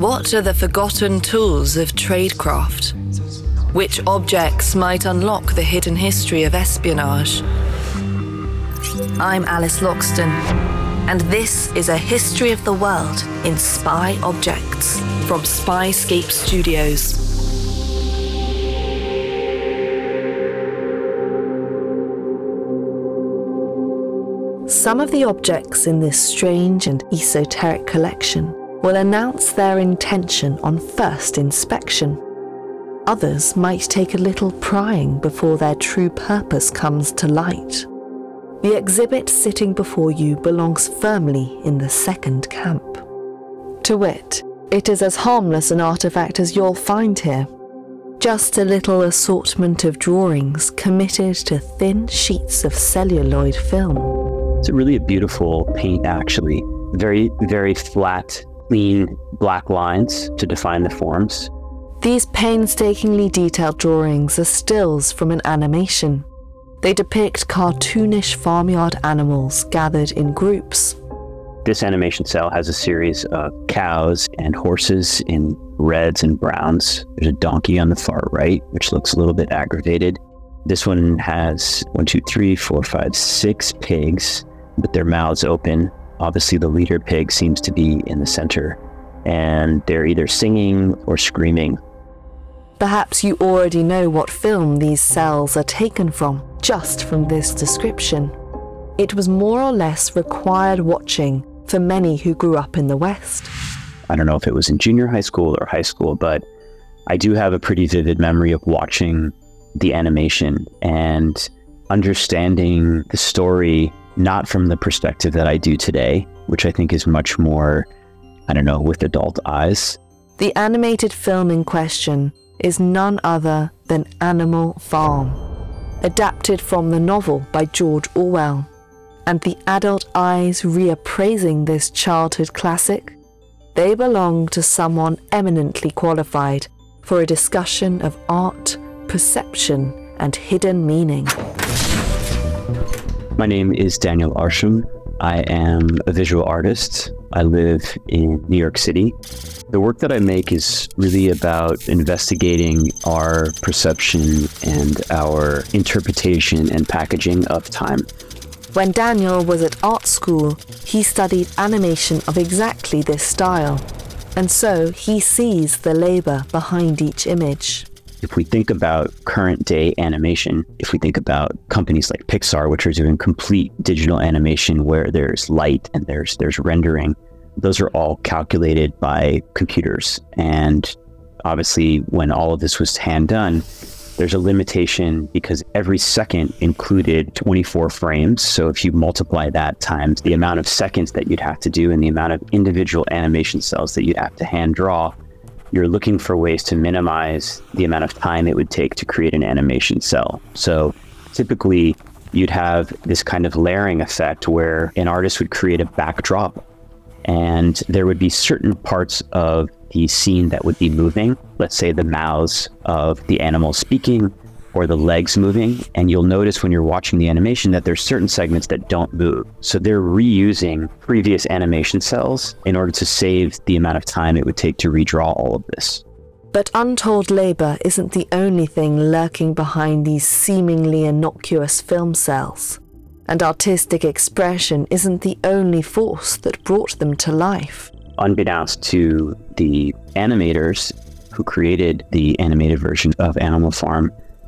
What are the forgotten tools of tradecraft? Which objects might unlock the hidden history of espionage? I'm Alice Loxton, and this is a history of the world in spy objects from Spyscape Studios. Some of the objects in this strange and esoteric collection will announce their intention on first inspection. Others might take a little prying before their true purpose comes to light. The exhibit sitting before you belongs firmly in the second camp. To wit, it is as harmless an artifact as you'll find here. Just a little assortment of drawings committed to thin sheets of celluloid film. It's really a beautiful paint, actually. Very, very flat, clean black lines to define the forms. These painstakingly detailed drawings are stills from an animation. They depict cartoonish farmyard animals gathered in groups. This animation cel has a series of cows and horses in reds and browns. There's a donkey on the far right, which looks a little bit aggravated. This one has one, two, three, four, five, six pigs with their mouths open. Obviously, the leader pig seems to be in the center, and they're either singing or screaming. Perhaps you already know what film these cels are taken from, just from this description. It was more or less required watching for many who grew up in the West. I don't know if it was in junior high school or high school, but I do have a pretty vivid memory of watching the animation and understanding the story not from the perspective that I do today, which I think is much more, I don't know, with adult eyes. The animated film in question is none other than Animal Farm, adapted from the novel by George Orwell. And the adult eyes reappraising this childhood classic, they belong to someone eminently qualified for a discussion of art, perception, and hidden meaning. My name is Daniel Arsham. I am a visual artist. I live in New York City. The work that I make is really about investigating our perception and our interpretation and packaging of time. When Daniel was at art school, he studied animation of exactly this style, and so he sees the labor behind each image if we think about current day animation, if we think about companies like Pixar, which are doing complete digital animation where there's light and there's there's rendering, those are all calculated by computers. And obviously, when all of this was hand done, there's a limitation because every second included 24 frames. So if you multiply that times the amount of seconds that you'd have to do and the amount of individual animation cels that you'd have to hand draw, you're looking for ways to minimize the amount of time it would take to create an animation cel. So typically, you'd have this kind of layering effect where an artist would create a backdrop and there would be certain parts of the scene that would be moving, let's say the mouths of the animal speaking or the legs moving. And you'll notice when you're watching the animation that there's certain segments that don't move. So they're reusing previous animation cels in order to save the amount of time it would take to redraw all of this. But untold labour isn't the only thing lurking behind these seemingly innocuous film cels. And artistic expression isn't the only force that brought them to life. Unbeknownst to the animators who created the animated version of Animal Farm,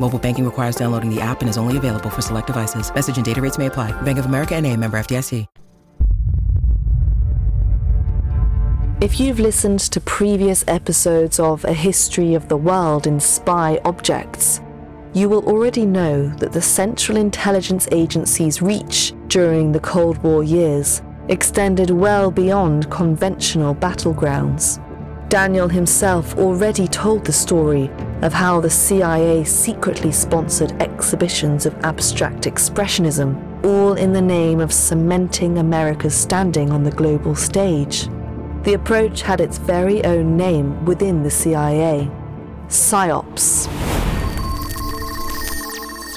Mobile banking requires downloading the app and is only available for select devices. Message and data rates may apply. Bank of America and a member FDIC. If you've listened to previous episodes of A History of the World in Spy Objects, you will already know that the Central Intelligence Agency's reach during the Cold War years extended well beyond conventional battlegrounds. Daniel himself already told the story of how the CIA secretly sponsored exhibitions of abstract expressionism, all in the name of cementing America's standing on the global stage. The approach had its very own name within the CIA PSYOPs.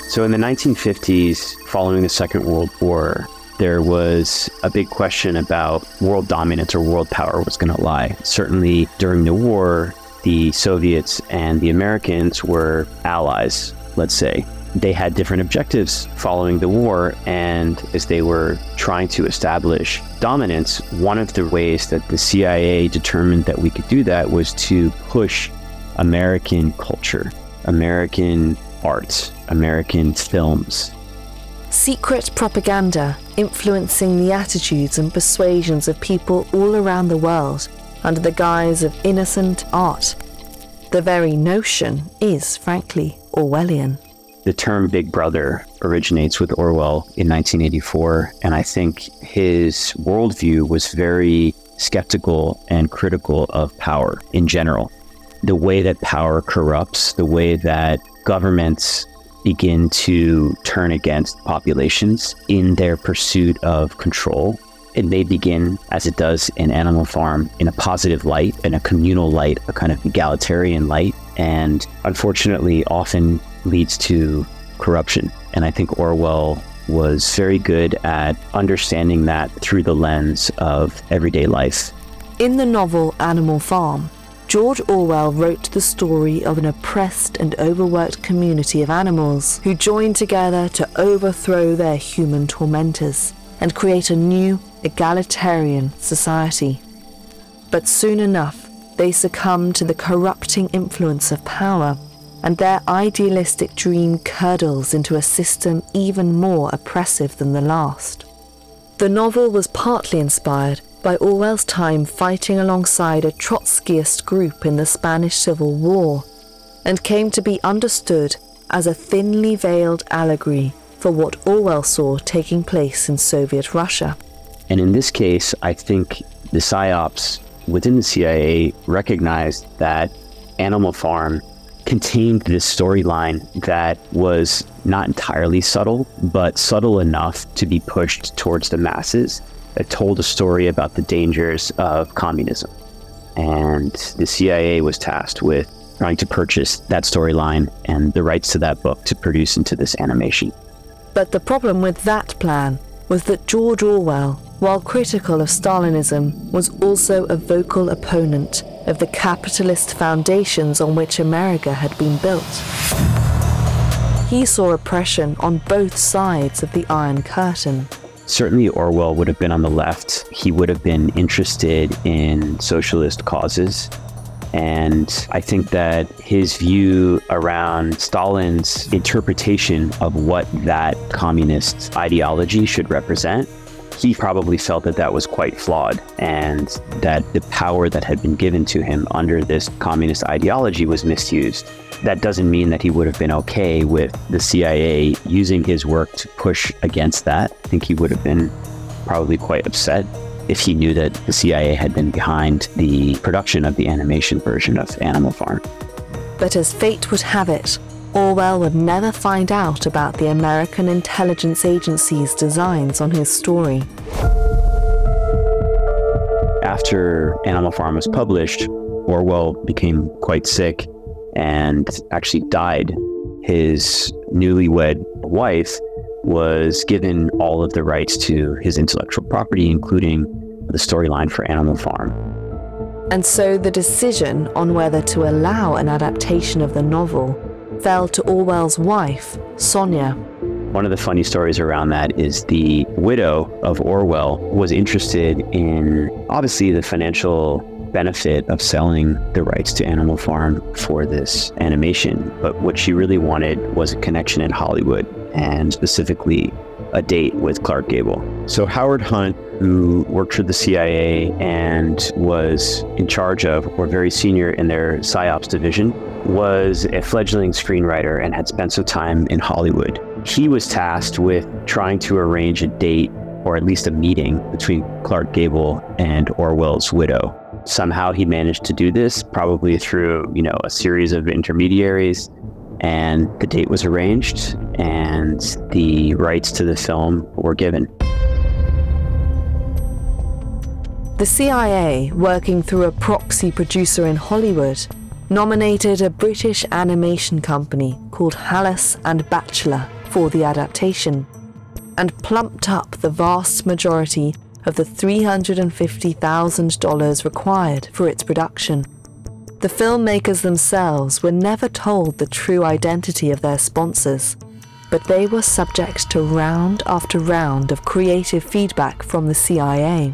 So in the 1950s, following the Second World War, there was a big question about world dominance or world power was going to lie. Certainly during the war, the Soviets and the Americans were allies, let's say. They had different objectives following the war, and as they were trying to establish dominance, one of the ways that the CIA determined that we could do that was to push American culture, American art, American films. Secret propaganda influencing the attitudes and persuasions of people all around the world under the guise of innocent art. The very notion is, frankly, Orwellian. The term Big Brother originates with Orwell in 1984, and I think his worldview was very skeptical and critical of power in general. The way that power corrupts, the way that governments begin to turn against populations in their pursuit of control. It may begin, as it does in Animal Farm, in a positive light, in a communal light, a kind of egalitarian light, and unfortunately often leads to corruption. And I think Orwell was very good at understanding that through the lens of everyday life. In the novel Animal Farm, George Orwell wrote the story of an oppressed and overworked community of animals who joined together to overthrow their human tormentors and create a new, egalitarian society. But soon enough, they succumb to the corrupting influence of power, and their idealistic dream curdles into a system even more oppressive than the last. The novel was partly inspired by Orwell's time fighting alongside a Trotskyist group in the Spanish Civil War, and came to be understood as a thinly veiled allegory for what Orwell saw taking place in Soviet Russia. And in this case, I think the PSYOPs within the CIA recognized that Animal Farm contained this storyline that was not entirely subtle, but subtle enough to be pushed towards the masses that told a story about the dangers of communism. And the CIA was tasked with trying to purchase that storyline and the rights to that book to produce into this animation. But the problem with that plan was that George Orwell, while critical of Stalinism, was also a vocal opponent of the capitalist foundations on which America had been built. He saw oppression on both sides of the Iron Curtain certainly Orwell would have been on the left. He would have been interested in socialist causes. And I think that his view around Stalin's interpretation of what that communist ideology should represent, he probably felt that that was quite flawed and that the power that had been given to him under this communist ideology was misused that doesn't mean that he would have been okay with the CIA using his work to push against that. I think he would have been probably quite upset if he knew that the CIA had been behind the production of the animation version of Animal Farm. But as fate would have it, Orwell would never find out about the American intelligence agency's designs on his story. After Animal Farm was published, Orwell became quite sick and actually died. His newlywed wife was given all of the rights to his intellectual property, including the storyline for Animal Farm. And so the decision on whether to allow an adaptation of the novel fell to Orwell's wife, Sonia, One of the funny stories around that is the widow of Orwell was interested in obviously the financial benefit of selling the rights to Animal Farm for this animation, but what she really wanted was a connection in Hollywood and specifically a date with Clark Gable. So Howard Hunt, who worked for the CIA and was in charge of, or very senior in their PSYOPs division, was a fledgling screenwriter and had spent some time in Hollywood. He was tasked with trying to arrange a date or at least a meeting between Clark Gable and Orwell's widow. Somehow he managed to do this, probably through, you know, a series of intermediaries, and the date was arranged and the rights to the film were given. The CIA, working through a proxy producer in Hollywood, nominated a British animation company called Halas and Batchelor for the adaptation and plumped up the vast majority of the $350,000 required for its production. The filmmakers themselves were never told the true identity of their sponsors, but they were subject to round after round of creative feedback from the CIA.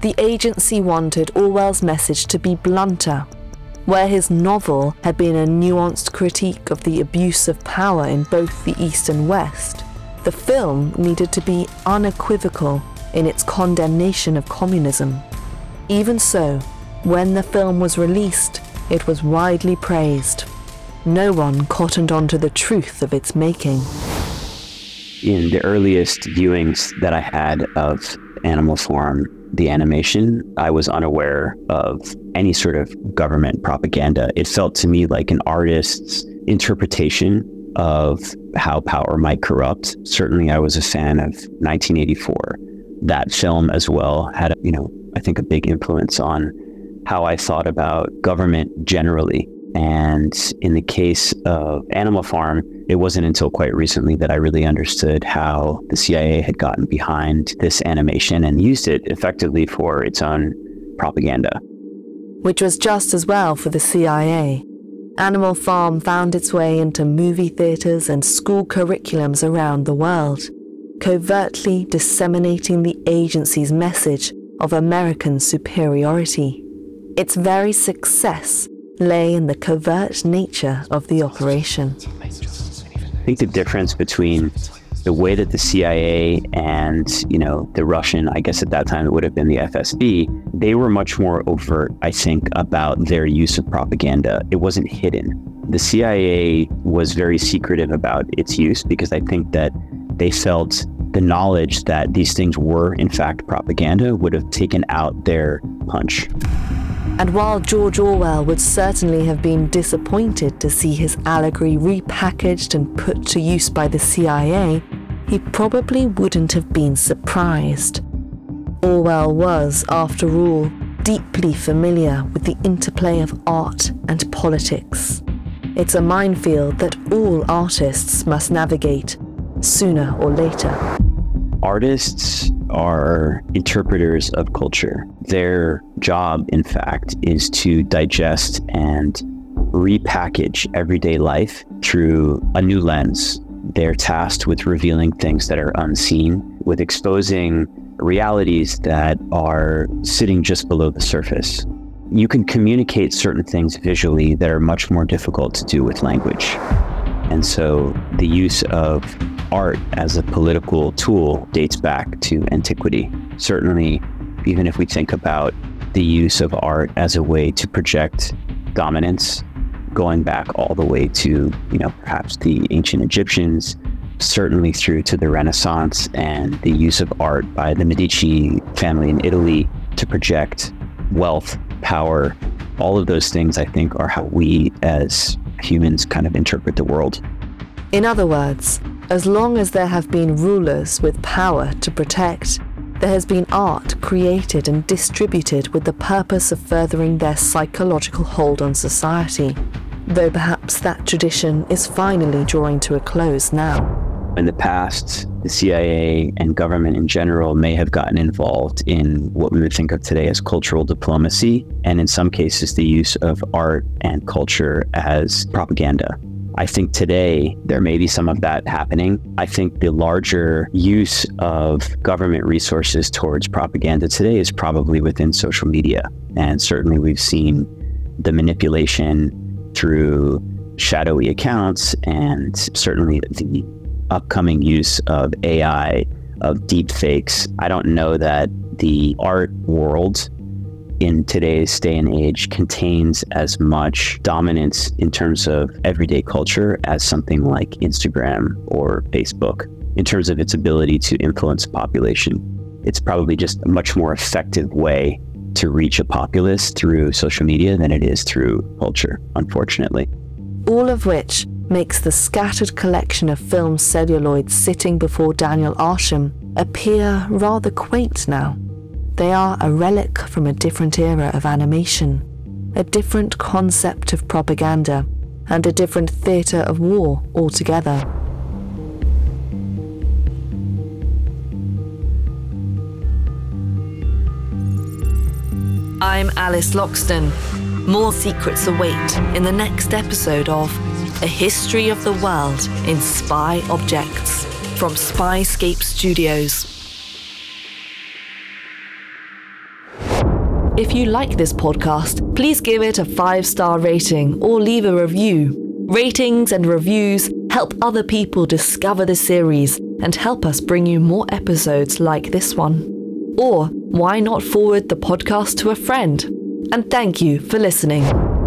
The agency wanted Orwell's message to be blunter where his novel had been a nuanced critique of the abuse of power in both the East and West, the film needed to be unequivocal in its condemnation of communism. Even so, when the film was released, it was widely praised. No one cottoned on to the truth of its making. In the earliest viewings that I had of Animal Farm, the animation, I was unaware of any sort of government propaganda. It felt to me like an artist's interpretation of how power might corrupt. Certainly, I was a fan of 1984. That film as well had, you know, I think a big influence on how I thought about government generally. And in the case of Animal Farm, it wasn't until quite recently that I really understood how the CIA had gotten behind this animation and used it effectively for its own propaganda. Which was just as well for the CIA. Animal Farm found its way into movie theaters and school curriculums around the world, covertly disseminating the agency's message of American superiority. Its very success lay in the covert nature of the operation. I think the difference between the way that the CIA and, you know, the Russian, I guess at that time it would have been the FSB, they were much more overt, I think, about their use of propaganda. It wasn't hidden. The CIA was very secretive about its use because I think that they felt the knowledge that these things were, in fact, propaganda would have taken out their punch. And while George Orwell would certainly have been disappointed to see his allegory repackaged and put to use by the CIA, he probably wouldn't have been surprised. Orwell was, after all, deeply familiar with the interplay of art and politics. It's a minefield that all artists must navigate, sooner or later. Artists are interpreters of culture. Their job, in fact, is to digest and repackage everyday life through a new lens. They're tasked with revealing things that are unseen, with exposing realities that are sitting just below the surface. You can communicate certain things visually that are much more difficult to do with language. And so the use of art as a political tool dates back to antiquity. Certainly, even if we think about the use of art as a way to project dominance, going back all the way to, you know, perhaps the ancient Egyptians, certainly through to the Renaissance and the use of art by the Medici family in Italy to project wealth, power, all of those things, I think, are how we as humans kind of interpret the world. In other words, as long as there have been rulers with power to protect, there has been art created and distributed with the purpose of furthering their psychological hold on society, though perhaps that tradition is finally drawing to a close now. In the past, the CIA and government in general may have gotten involved in what we would think of today as cultural diplomacy, and in some cases, the use of art and culture as propaganda. I think today there may be some of that happening. I think the larger use of government resources towards propaganda today is probably within social media. And certainly we've seen the manipulation through shadowy accounts and certainly the upcoming use of AI, of deep fakes. I don't know that the art world in today's day and age contains as much dominance in terms of everyday culture as something like Instagram or Facebook in terms of its ability to influence a population. It's probably just a much more effective way to reach a populace through social media than it is through culture, unfortunately. All of which makes the scattered collection of film celluloids sitting before Daniel Arsham appear rather quaint now. They are a relic from a different era of animation, a different concept of propaganda, and a different theatre of war altogether. I'm Alice Loxton. More secrets await in the next episode of A History of the World in Spy Objects from Spyscape Studios. If you like this podcast, please give it a five star rating or leave a review. Ratings and reviews help other people discover the series and help us bring you more episodes like this one. Or why not forward the podcast to a friend? And thank you for listening.